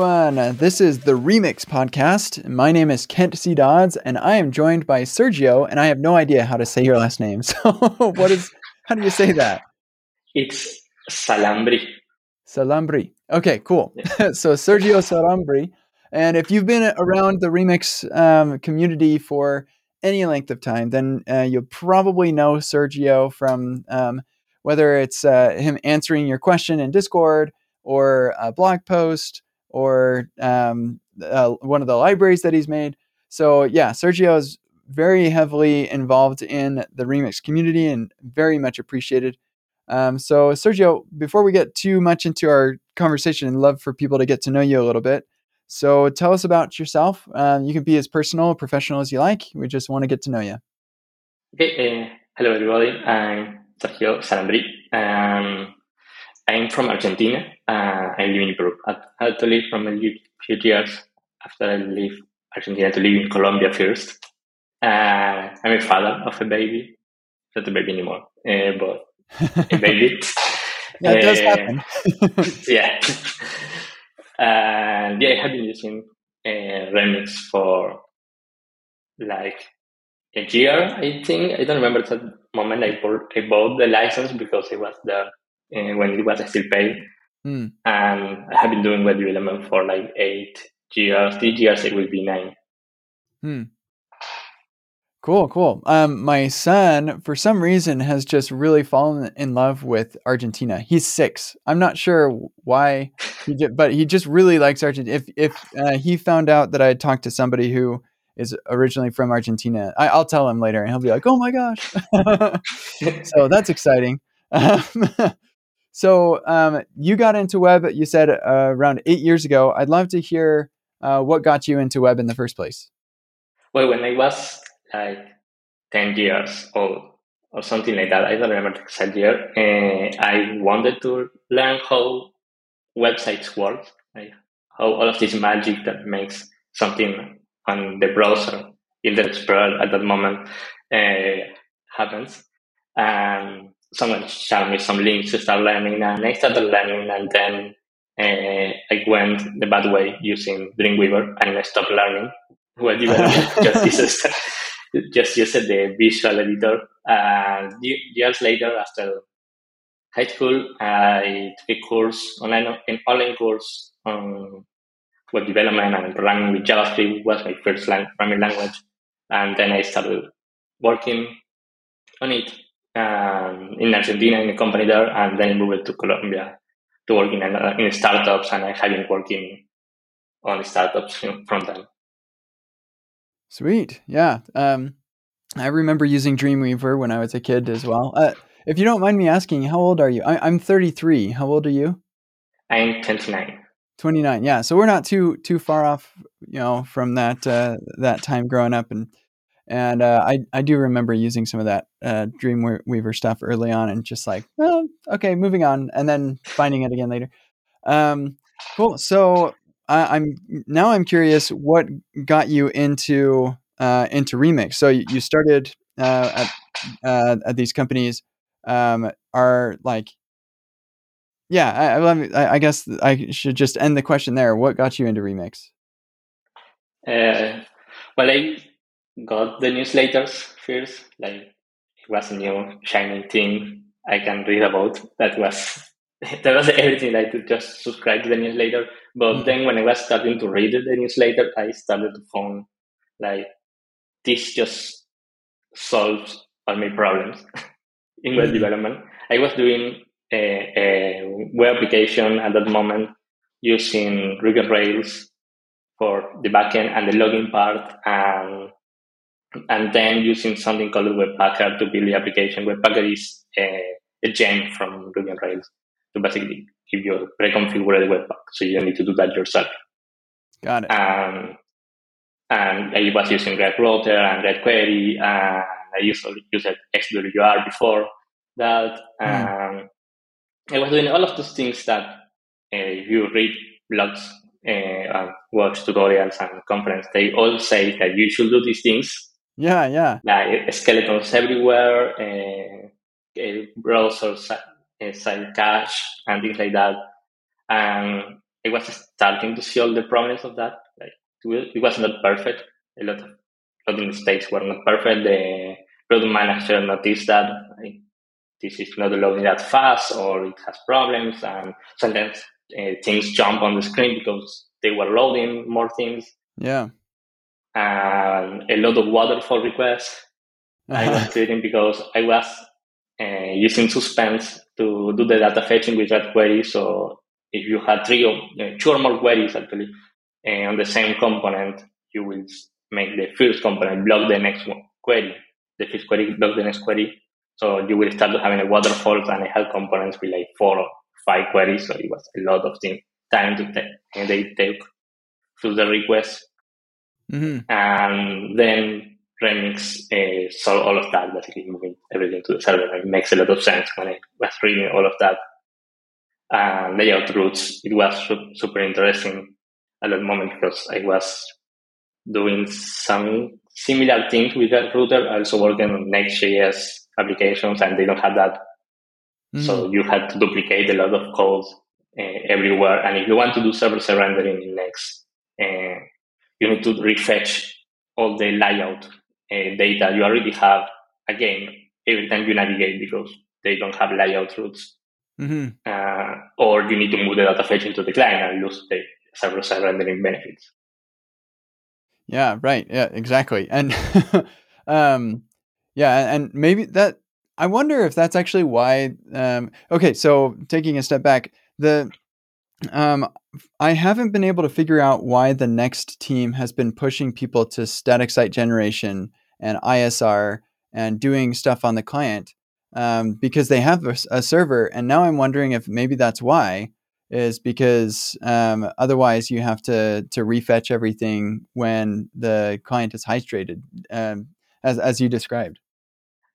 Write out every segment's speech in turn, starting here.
Everyone. This is the Remix Podcast. My name is Kent C. Dodds, and I am joined by Sergio, and I have no idea how to say your last name. So, what is, how do you say that? It's Xalambrí. Xalambrí. Okay, cool. so, Sergio Xalambrí. And if you've been around the Remix um, community for any length of time, then uh, you'll probably know Sergio from um, whether it's uh, him answering your question in Discord or a blog post or um, uh, one of the libraries that he's made. So yeah, Sergio is very heavily involved in the remix community and very much appreciated. Um, so Sergio, before we get too much into our conversation, I'd love for people to get to know you a little bit. So tell us about yourself. Um, you can be as personal or professional as you like. We just want to get to know you. Okay, uh, hello everybody. I'm Sergio Xalambrí. Um, I'm from Argentina. Uh, I live in Peru. I had to leave from a few years after I leave Argentina to live in Colombia first. Uh, I'm a father of a baby. Not a baby anymore, uh, but a baby. yeah, it does Uh, happen. yeah. and yeah, I have been using uh, Remix for like a year, I think. I don't remember that moment I bought, I bought the license because it was there uh, when it was still paid. Hmm. And I have been doing web development for like eight years. This years it will be nine. Hmm. Cool, cool. Um, my son, for some reason, has just really fallen in love with Argentina. He's six. I'm not sure why, he did, but he just really likes Argentina. If if uh, he found out that I had talked to somebody who is originally from Argentina, I, I'll tell him later, and he'll be like, "Oh my gosh!" so that's exciting. So um, you got into web. You said uh, around eight years ago. I'd love to hear uh, what got you into web in the first place. Well, when I was like 10 years old or something like that, I don't remember the exact year, uh, I wanted to learn how websites work, like how all of this magic that makes something on the browser, Internet Explorer at that moment, uh, happens. And someone showed me some links to start learning, and I started learning, and then uh, I went the bad way using Dreamweaver, and I stopped learning web development just uses just used the visual editor. And years later, after high school, I took a course online, an online course on web development and programming with JavaScript was my first lang- programming language. And then I started working on it um, in Argentina in a company there, and then moved to Colombia to work in, in startups, and I have been working on startups from then. Sweet. Yeah. Um, I remember using Dreamweaver when I was a kid as well. Uh, if you don't mind me asking, how old are you? I, I'm 33. How old are you? I'm 29. 29. Yeah. So we're not too too far off, you know, from that uh, that time growing up, and and uh, I I do remember using some of that uh, Dreamweaver stuff early on, and just like, oh, okay, moving on, and then finding it again later. Um, cool. So I, I'm now I'm curious what got you into uh, into Remix. So you, started uh, at uh, at these companies um, are like, yeah. I, I I guess I should just end the question there. What got you into Remix? Uh, well, I got the newsletters first. Like it was a new shiny thing I can read about. That was that was everything. I could just subscribe to the newsletter. But Mhm. then when I was starting to read the newsletter, I started to find like this just solves all my problems in web Mhm. development. I was doing a, a web application at that moment using Ruby Rails for the backend and the login part, and and then using something called Webpacker to build the application. Webpacker is a, a gem from Ruby on Rails to basically give you a pre-configured Webpack, so you don't need to do that yourself. Got it. And and I was using React Router and React Query, and I used to use SWR before that. Mm. Um, I was doing all of those things that uh, if you read blogs uh, and watch tutorials and conference, they all say that you should do these things, Yeah, yeah. like skeletons everywhere, uh, browser side cache, and things like that. And I was starting to see all the problems of that. Like it was not perfect. A lot of, loading mistakes were not perfect. The product manager noticed that like, this is not loading that fast or it has problems, and sometimes uh, things jump on the screen because they were loading more things. Yeah. And a lot of waterfall requests I was creating because I was uh, using suspense to do the data fetching with that query. So if you had three or uh, two or more queries actually uh, on the same component, you will make the first component block the next one, query. The first query block the next query. So you will start having a waterfall and I had components with like four or five queries. So it was a lot of time to take, and they take through the request. Mm-hmm. And then Remix uh, solve all of that, basically moving everything to the server. It makes a lot of sense when I was reading all of that. And layout routes, it was su- super interesting at that moment because I was doing some similar things with that router, also working on Next.js applications, and they don't have that. Mm-hmm. So you had to duplicate a lot of code uh, everywhere. And if you want to do server-side rendering in Next, uh, you need to refetch all the layout uh, data you already have again every time you navigate because they don't have layout routes. Mm-hmm. Uh, or you need to move the data fetch into the client and lose the server-side rendering benefits. Yeah, right. Yeah, exactly. And um, yeah, and maybe that I wonder if that's actually why. Um, okay, so taking a step back, the um, I haven't been able to figure out why the next team has been pushing people to static site generation and ISR and doing stuff on the client um, because they have a, a, server. And now I'm wondering if maybe that's why is because um, otherwise you have to to refetch everything when the client is hydrated, um, as as you described.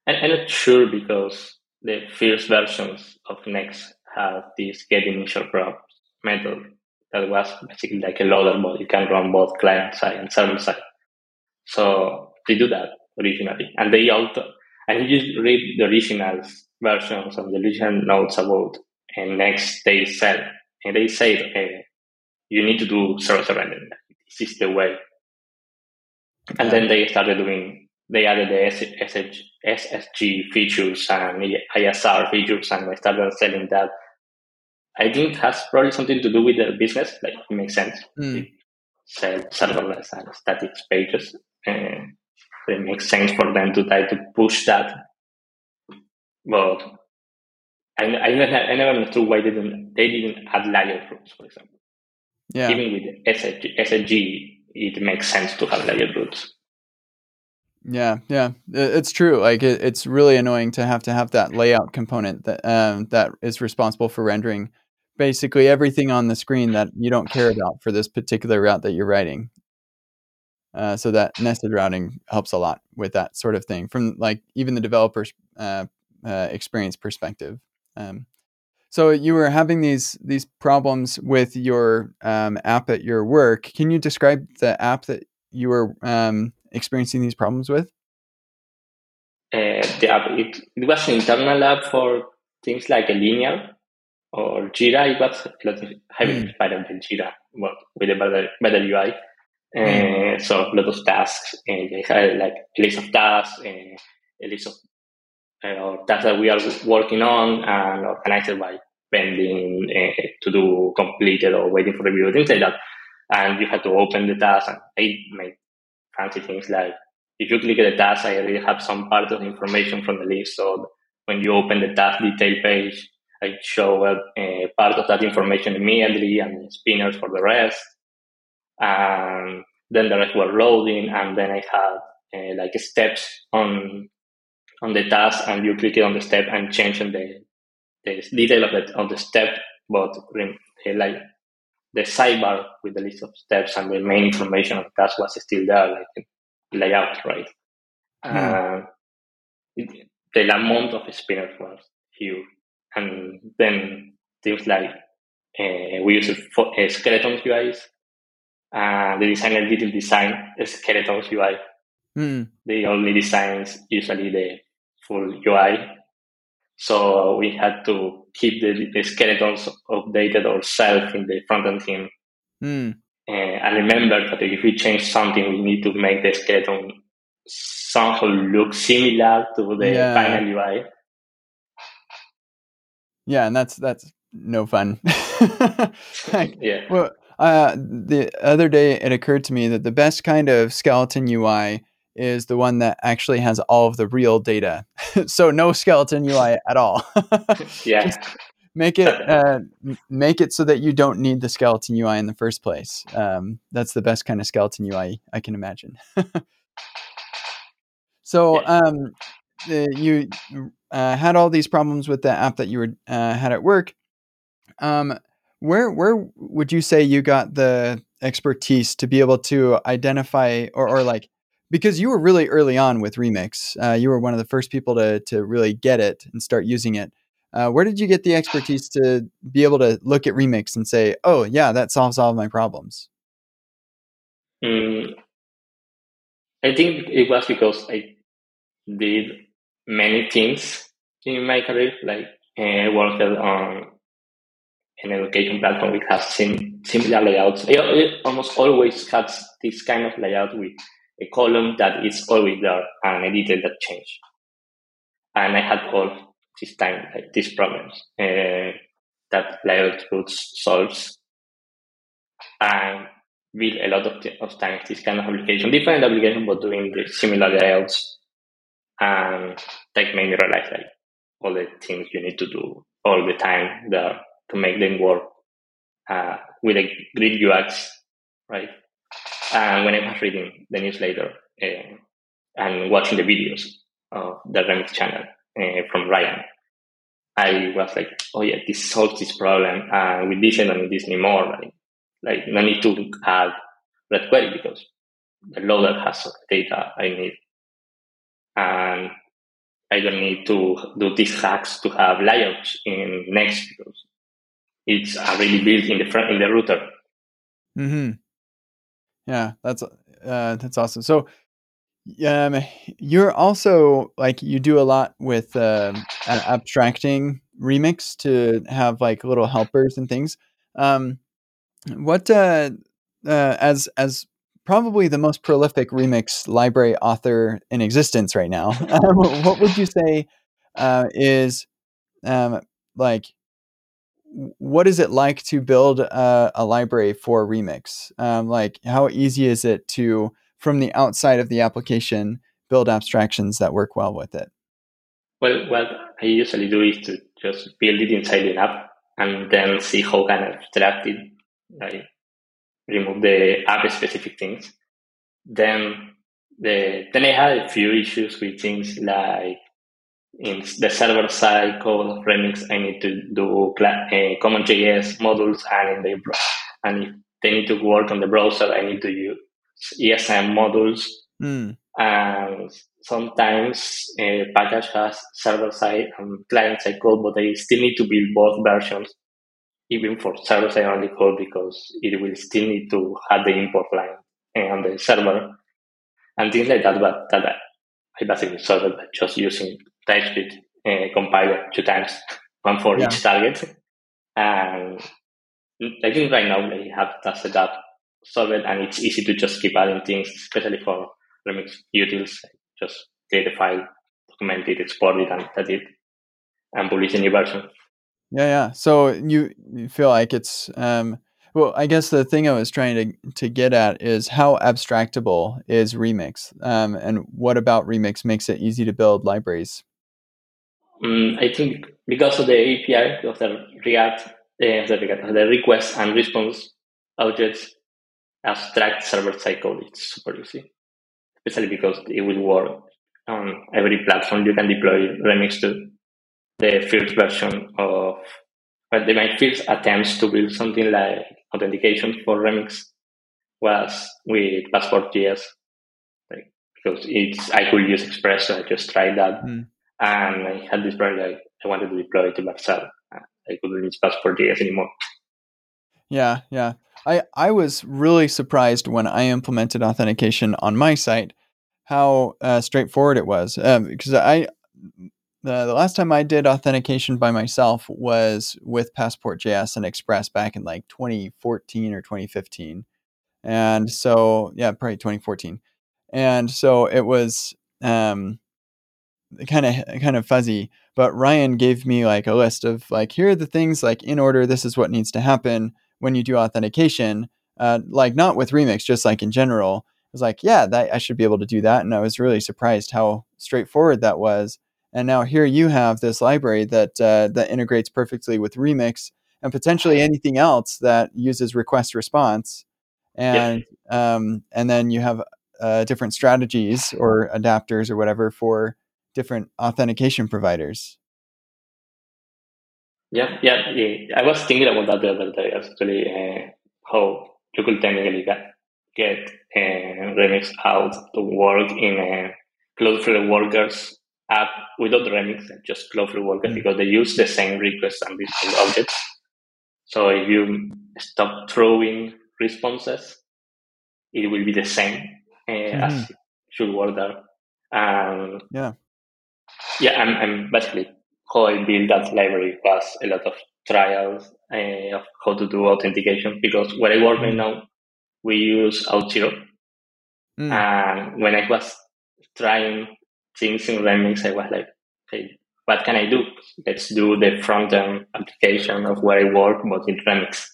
I'm not sure because the first versions of Next have this get initial props method that was basically like a loader but You can run both client side and server side. So they do that originally. And they also, and you just read the original versions of the original notes about and next they said, and they said, uh, you need to do server side rendering. This is the way. And then they started doing, they added the SSG features and ISR features and they started selling that. I think it has probably something to do with their business. Like it makes sense. Mm. Sell serverless and static pages. Uh, it makes sense for them to try to push that. But I, I, never, I never understood why they didn't, they didn't add layout routes, for example. Yeah. Even with SSG, SSG, it makes sense to have layout routes. Yeah, yeah, it's true. Like it, it's really annoying to have to have that layout component that um, that is responsible for rendering basically everything on the screen that you don't care about for this particular route that you're writing. Uh, so that nested routing helps a lot with that sort of thing from like even the developer's uh, uh, experience perspective. Um, so you were having these these problems with your um, app at your work. Can you describe the app that you were um, experiencing these problems with? Uh, the app it, it, was an internal app for things like a linear or Jira. It was a lot of heavily mm. inspired by Jira, but with a better better UI. Uh, so a lot of tasks, and they had like a list of tasks, and a list of uh, tasks that we are working on, and organized by pending uh, to do completed or waiting for review, things like that. And you had to open the task, and I made fancy things like if you click the task, I already have some part of the information from the list. So when you open the task detail page, I show uh, part of that information immediately and spinners for the rest and then the rest were loading, and then I had uh, like steps on on the task, and you click it on the step and change the the detail of the of the step, but uh, like the sidebar with the list of steps and the main information of the task was still there, like layout, right? Mm. Uh, it, the amount of spinners was huge, and then things like uh, we use for, uh, skeleton UIs uh, the designer didn't design skeletons UI. Mm. They only designs usually the full UI. So we had to keep the, the skeletons updated ourselves in the front end team. Mm. Uh, and remember that if we change something, we need to make the skeleton somehow look similar to the yeah. final UI. Yeah, and that's that's no fun. like, yeah. Well, uh, the other day it occurred to me that the best kind of skeleton UI is the one that actually has all of the real data. so no skeleton UI at all. yeah. Just make it uh, make it so that you don't need the skeleton UI in the first place. Um, that's the best kind of skeleton UI I can imagine. so um, you uh, had all these problems with the app that you were uh, had at work. Um, where where would you say you got the expertise to be able to identify or, or like because you were really early on with Remix, uh, you were one of the first people to to really get it and start using it. Uh, where did you get the expertise to be able to look at Remix and say, "Oh, yeah, that solves all of my problems"? Mm, I think it was because I did many things in my career, like uh, worked on an education platform which has sim- similar layouts. It, it, almost always has this kind of layout with a column that is always there and a detail that change. And I had all this time like these problems uh, that layout routes solves. And with a lot of, of times this kind of application, different application, but doing the similar layouts and that made me realize like all the things you need to do all the time there to make them work uh, with a great UX, right? And when I was reading the newsletter uh, and watching the videos of the Remix channel uh, from Ryan, I was like, oh yeah, this solves this problem. And with this, I don't need this anymore. Like, like no need to add React Query because the loader has the data I need. And I don't need to do these hacks to have layouts in Next because it's already built in the front in the router. Hmm. Yeah, that's uh, that's awesome. So, um, you're also like you do a lot with uh, abstracting remix to have like little helpers and things. Um, what uh, uh, as as probably the most prolific remix library author in existence right now, um, what would you say uh, is um, like what is it like to build a, a library for Remix? Um, like, how easy is it to, from the outside of the application, build abstractions that work well with it? Well, what I usually do is to just build it inside the app and then see how can I abstract it, like remove the app specific things. Then the then I had a few issues with things like in the server side code of Remix, I need to do uh, CommonJS modules, and in the and if they need to work on the browser, I need to use ESM modules. Mm. And sometimes a package has server side and client side code, but I still need to build both versions, even for server side only code, because it will still need to have the import line on the server and things like that. But that I basically solved by just using TypeScript uh, compiler two times, one for yeah. each target. And I think right now they have that set up solved and it's easy to just keep adding things, especially for Remix utils. Just create a file, document it, export it, and that's it, and publish a new version. Yeah, yeah. So you, you feel like it's um, well, I guess the thing I was trying to to get at is how abstractable is Remix, um, and what about Remix makes it easy to build libraries? Um, I think because of the API of the React, uh, the, request and response objects abstract server code, it's super easy, especially because it will work on every platform you can deploy Remix to. The first version of, well, the, my first attempts to build something like authentication for Remix was with Passport.js, like, because it's I could use Express, so I just tried that. Mm and I had this project I wanted to deploy it to Vercel. I couldn't use Passport.js anymore. Yeah, yeah. I, I was really surprised when I implemented authentication on my site how uh, straightforward it was um, because I the, the last time I did authentication by myself was with Passport.js and Express back in like 2014 or 2015. And so, yeah, probably 2014. And so it was um, kind of kind of fuzzy. But Ryan gave me like a list of like here are the things like in order. This is what needs to happen when you do authentication. Uh, like not with Remix, just like in general. I was like, yeah, that I should be able to do that, and I was really surprised how straightforward that was. And now here you have this library that uh, that integrates perfectly with Remix and potentially anything else that uses request response. And um, and then you have uh, different strategies or adapters or whatever for different authentication providers. Yeah, yeah, yeah. I was thinking about that the other day actually, uh, how you could technically get, get uh, Remix Auth to work in uh, Cloudflare workers app without Remix, and just Cloudflare workers mm-hmm. because they use the same requests and these objects. So if you stop throwing responses, it will be the same uh, mm-hmm. as should work there. And yeah, yeah, I'm, I'm basically how I built that library was a lot of trials uh, of how to do authentication because where I work right mm. now, we use Auth0. Mm. And when I was trying things in Remix, I was like, okay, what can I do? Let's do the front end application of where I work, but in Remix.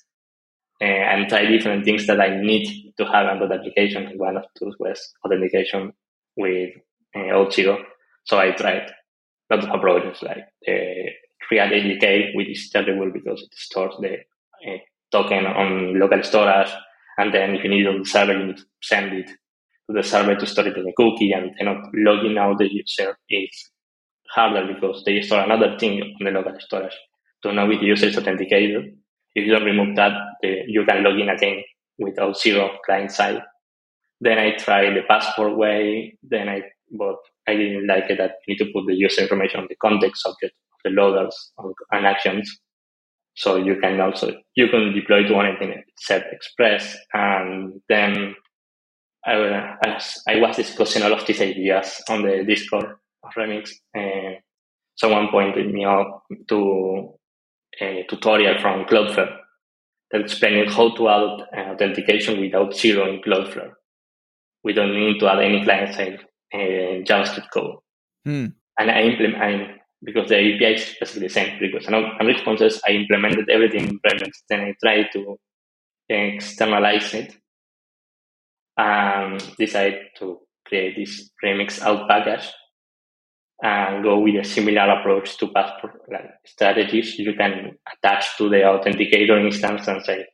Uh, and try different things that I need to have on that application. One of those was authentication with uh, Auth0. So I tried lots of approaches like uh, React SDK, which is terrible because it stores the uh, token on local storage. And then if you need it on the server, you need to send it to the server to store it in a cookie. And know, logging out the user is harder because they store another thing on the local storage to know if the user is authenticated. If you don't remove that, the, you can log in again with Auth0 client side. Then I tried the passport way. Then I but I didn't like it that you need to put the user information on the context object of the loaders and actions. So you can also, you can deploy to anything except Express. And then I, I, was discussing all of these ideas on the Discord of Remix. And someone pointed me out to a tutorial from Cloudflare that explained how to add authentication with Auth0 in Cloudflare. We don't need to add any client side uh, JavaScript code. Hmm. And I implement, I, because the API is basically the same request and, and responses, I implemented everything in Remix. Then I tried to externalize it and decide to create this Remix Auth package and go with a similar approach to passport like strategies. You can attach to the authenticator instance and say,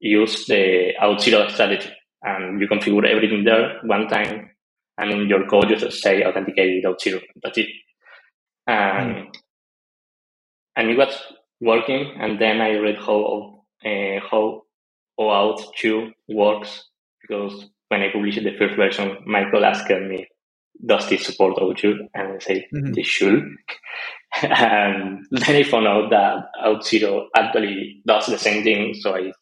use the Auth0 strategy and you configure everything there one time and in your code you just say authenticated Auth0. That's it. And mm. and it was working. And then I read how uh, how OAuth 2 works because when I published the first version, Michael asked me, "Does this support OAuth2?" And I said, mm-hmm. "This should." and then I found out that Auth0 actually does the same thing. So I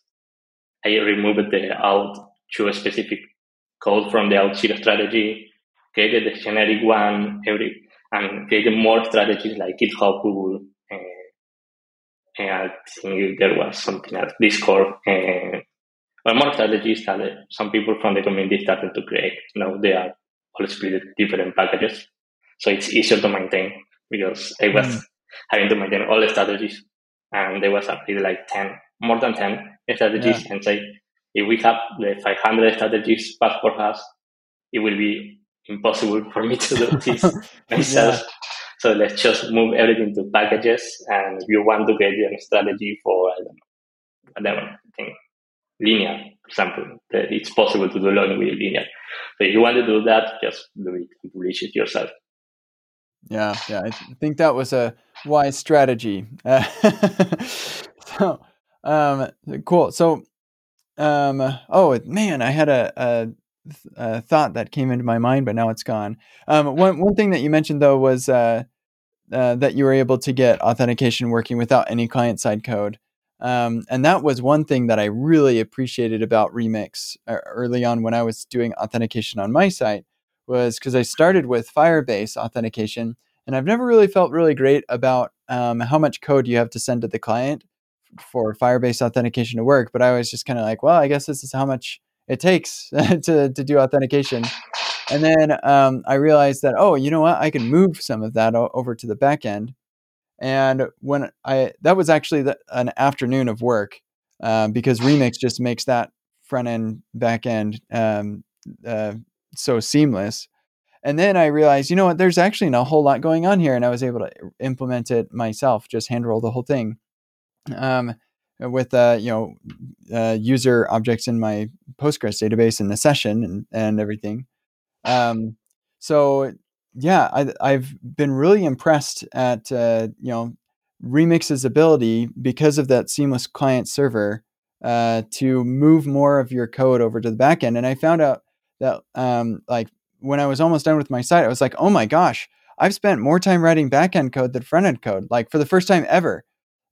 I removed the OAuth2 specific code from the Auth0 strategy, created the generic one, every, and created more strategies like GitHub, Google, uh, and I think there was something at Discord. Uh, well, more strategies that some people from the community started to create. Now they are all split different packages. So it's easier to maintain because I was mm. having to maintain all the strategies and there was actually like 10, more than 10 strategies yeah. and say, if we have the 500 strategies Passport has, it will be impossible for me to do this myself. Yeah. So let's just move everything to packages. And if you want to get your strategy for, I don't know, whatever thing, linear, for example, that it's possible to do logging with linear. So if you want to do that, just do it and publish it yourself. Yeah, yeah, I think that was a wise strategy. So, um, cool. So, um, oh man, I had a, a, a, thought that came into my mind, but now it's gone. Um, one one thing that you mentioned though was uh, uh, that you were able to get authentication working without any client side code, um, and that was one thing that I really appreciated about Remix uh, early on when I was doing authentication on my site was because I started with Firebase authentication and I've never really felt really great about um, how much code you have to send to the client for Firebase authentication to work. But I was just kind of like, well, I guess this is how much it takes to to do authentication. And then um, I realized that oh, you know what? I can move some of that o- over to the back end. And when I that was actually the, an afternoon of work um, because Remix just makes that front end back end um, uh, so seamless. And then I realized, you know what? There's actually not a whole lot going on here, and I was able to implement it myself, just hand roll the whole thing. Um, with uh, you know uh, user objects in my Postgres database and the session and, and everything. Um, so yeah, I, have been really impressed at uh, you know Remix's ability because of that seamless client server uh, to move more of your code over to the backend. And I found out that um, like when I was almost done with my site, I was like, oh my gosh, I've spent more time writing backend code than front end code, like for the first time ever.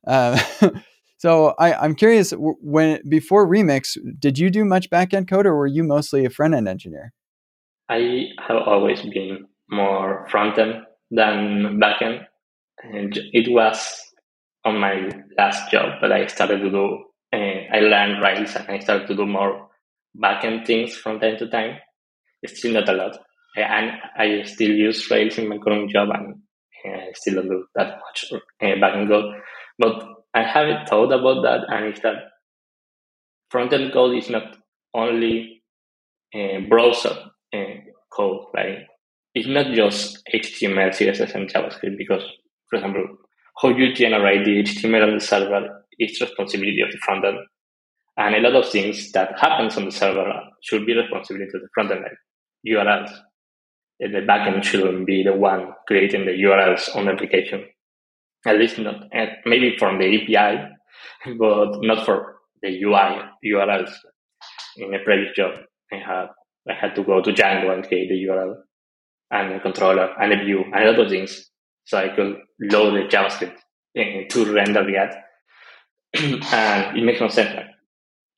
Uh, so I, I'm curious, when before Remix, did you do much backend code, or were you mostly a front end engineer? I have always been more front end than backend, and it was on my last job that I started to do. Uh, I learned Rails and I started to do more backend things from time to time. It's still not a lot, and I still use Rails in my current job, and I still don't do that much uh, backend code. But I haven't thought about that, and it's that front end code is not only uh, browser uh, code, right? It's not just HTML, CSS, and JavaScript because, for example, how you generate the HTML on the server is responsibility of the front end. And a lot of things that happens on the server should be responsibility of the front end, like URLs. The backend shouldn't be the one creating the URLs on the application at least not maybe from the API, but not for the UI URLs. In a previous job, I had I had to go to Django and create the URL and a controller and a view and other things, so I could load the JavaScript to render the ad. and it makes no sense. Like,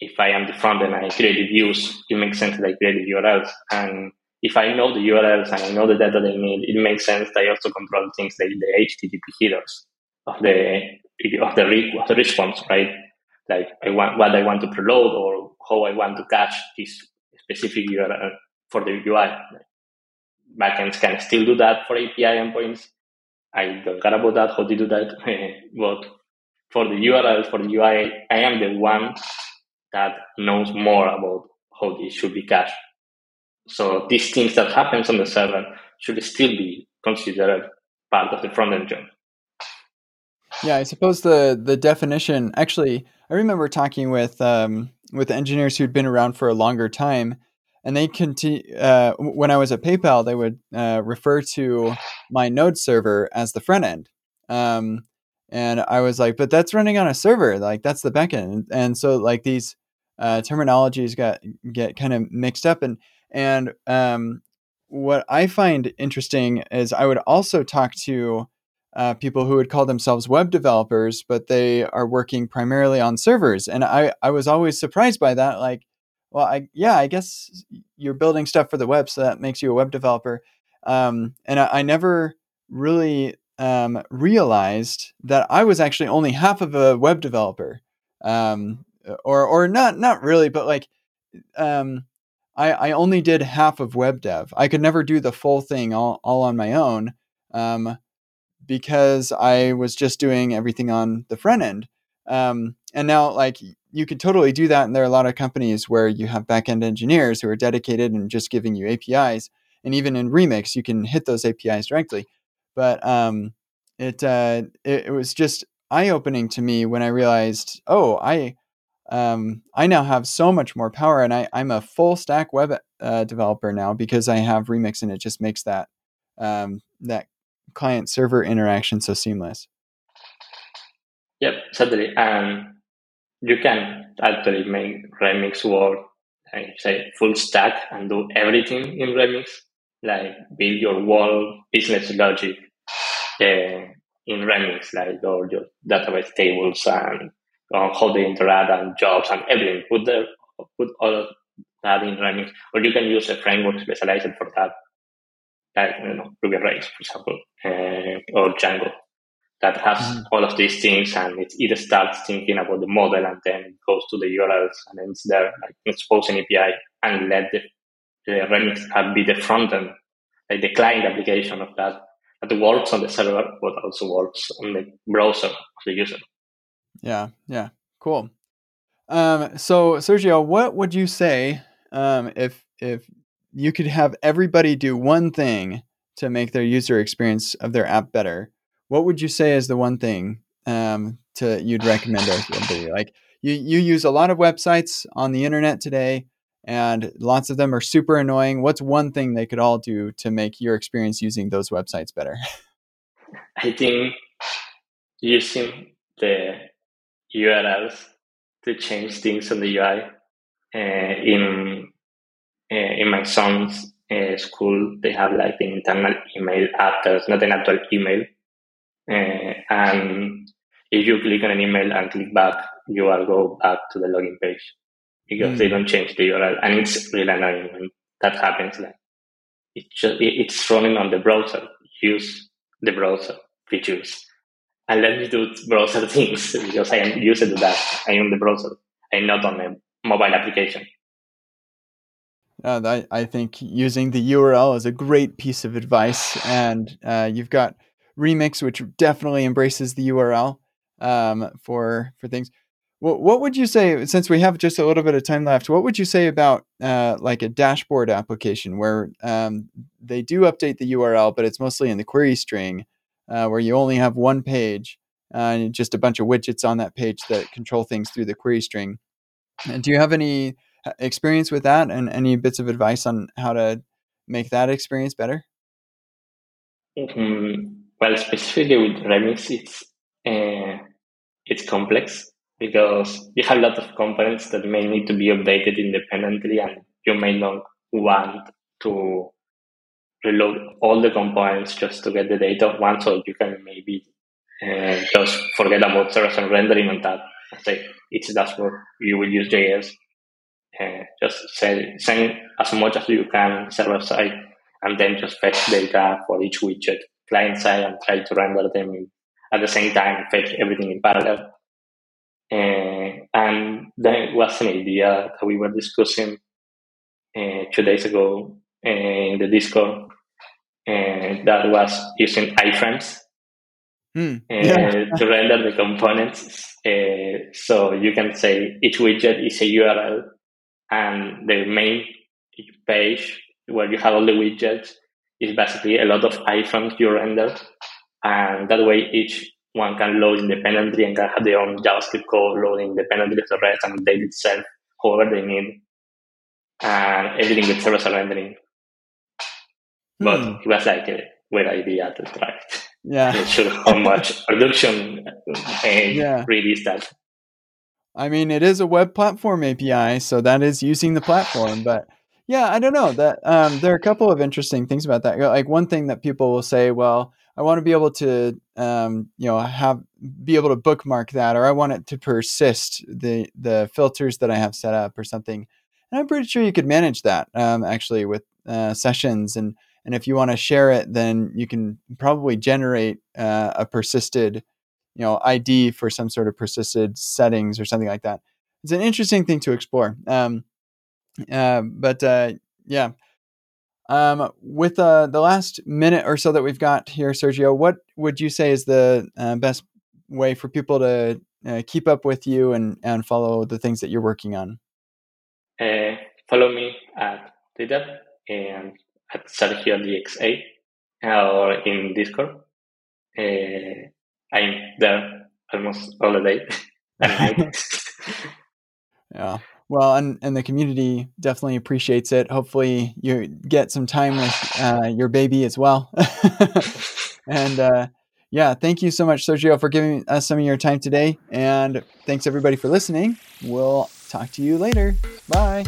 If I am the front end and I create the views, it makes sense that I create the URLs. And if I know the URLs and I know the data they need, it makes sense that I also control things like the HTTP headers of the of the, re- of the response, right? Like I want what I want to preload or how I want to catch this specific URL for the UI. Backends can still do that for API endpoints. I don't care about that, how they do that. but for the URL, for the UI, I am the one that knows more about how this should be cached. So these things that happens on the server should still be considered part of the front end job. Yeah, I suppose the the definition. Actually, I remember talking with um, with engineers who'd been around for a longer time, and they continue. Uh, when I was at PayPal, they would uh, refer to my Node server as the front end. Um, and I was like, but that's running on a server. Like that's the backend. And, and so like these uh, terminologies got get kind of mixed up. And and um, what I find interesting is I would also talk to uh, people who would call themselves web developers, but they are working primarily on servers. And I, I was always surprised by that. Like, well, I, yeah, I guess you're building stuff for the web, so that makes you a web developer. Um, and I, I, never really um, realized that I was actually only half of a web developer, um, or or not not really, but like um, I, I only did half of web dev. I could never do the full thing all, all on my own. Um, because I was just doing everything on the front end. Um, and now, like, you could totally do that. And there are a lot of companies where you have backend engineers who are dedicated and just giving you APIs. And even in Remix, you can hit those APIs directly. But um, it, uh, it, it was just eye opening to me when I realized, oh, I um, I now have so much more power, and I, I'm a full stack web uh, developer now because I have Remix, and it just makes that um, that client server interaction so seamless. Yep, certainly. And you can actually make Remix work, like say, full stack and do everything in Remix, like build your whole business logic uh, in Remix, like all your database tables and uh, how they interact and jobs and everything. Put the put all of that in Remix, or you can use a framework specialized for that like you know, Ruby Rails, for example, uh, or Django, that has mm-hmm. all of these things, and it either starts thinking about the model and then goes to the URLs and then it's there, like expose an API and let the, the Remix app be the front end, like the client application of that that works on the server, but also works on the browser of the user. Yeah, yeah, cool. Um, so Sergio, what would you say um, if if you could have everybody do one thing to make their user experience of their app better? What would you say is the one thing um, to you'd recommend everybody? Like you you use a lot of websites on the internet today, and lots of them are super annoying. What's one thing they could all do to make your experience using those websites better? I think using the URLs to change things on the UI. Uh, in uh, in my son's uh, school, they have like the internal email app that's not an actual email. Uh, and if you click on an email and click back, you will go back to the login page because mm. they don't change the URL. And it's really annoying when that happens. Like it's just, it's running on the browser. Use the browser features and let me do browser things because I am used to that. I am the browser. I'm not on a mobile application. Uh, I, I think using the URL is a great piece of advice, and uh, you've got Remix, which definitely embraces the URL um, for for things. What, what would you say, since we have just a little bit of time left? What would you say about uh, like a dashboard application where um, they do update the URL, but it's mostly in the query string? uh, where you only have one page uh, and just a bunch of widgets on that page that control things through the query string. And do you have any uh, experience with that and any bits of advice on how to make that experience better? Mm-hmm. Well, specifically with Remix, it's uh, it's complex because you have a lot of components that may need to be updated independently, and you may not want to reload all the components just to get the data one, so you can maybe uh, just forget about server-side rendering on that. Say it's a dashboard, you will use JS. Uh, just send, send as much as you can server side, and then just fetch data for each widget client side and try to render them at the same time, fetch everything in parallel. Uh, and then was an idea that we were discussing uh, two days ago uh, in the Discord and that was using iframes mm, yeah. to render the components. Uh, so you can say each widget is a URL, and the main page where you have all the widgets is basically a lot of iframes you render, and that way each one can load independently and can have their own JavaScript code loading independently of the rest and update itself however they need, and everything with server-side rendering but hmm. it was like a weird idea to try it. Yeah. Should how much production and yeah. release that. I mean, it is a web platform API, so that is using the platform. But yeah, I don't know that um, there are a couple of interesting things about that. Like one thing that people will say, well, I want to be able to, um, you know, have be able to bookmark that, or I want it to persist the the filters that I have set up, or something. And I'm pretty sure you could manage that um, actually with uh, sessions and and if you want to share it, then you can probably generate uh, a persisted, you know, ID for some sort of persisted settings or something like that. It's an interesting thing to explore. Um, uh, but uh, yeah, um, with uh, the last minute or so that we've got here, Sergio, what would you say is the uh, best way for people to uh, keep up with you and, and follow the things that you're working on? follow me at Twitter and at Sergio DXA or in Discord. Uh, I'm there almost all the day yeah. Well, and, and the community definitely appreciates it. Hopefully, you get some time with uh, your baby as well. and uh, yeah, thank you so much, Sergio, for giving us some of your time today. And thanks everybody for listening. We'll talk to you later. Bye.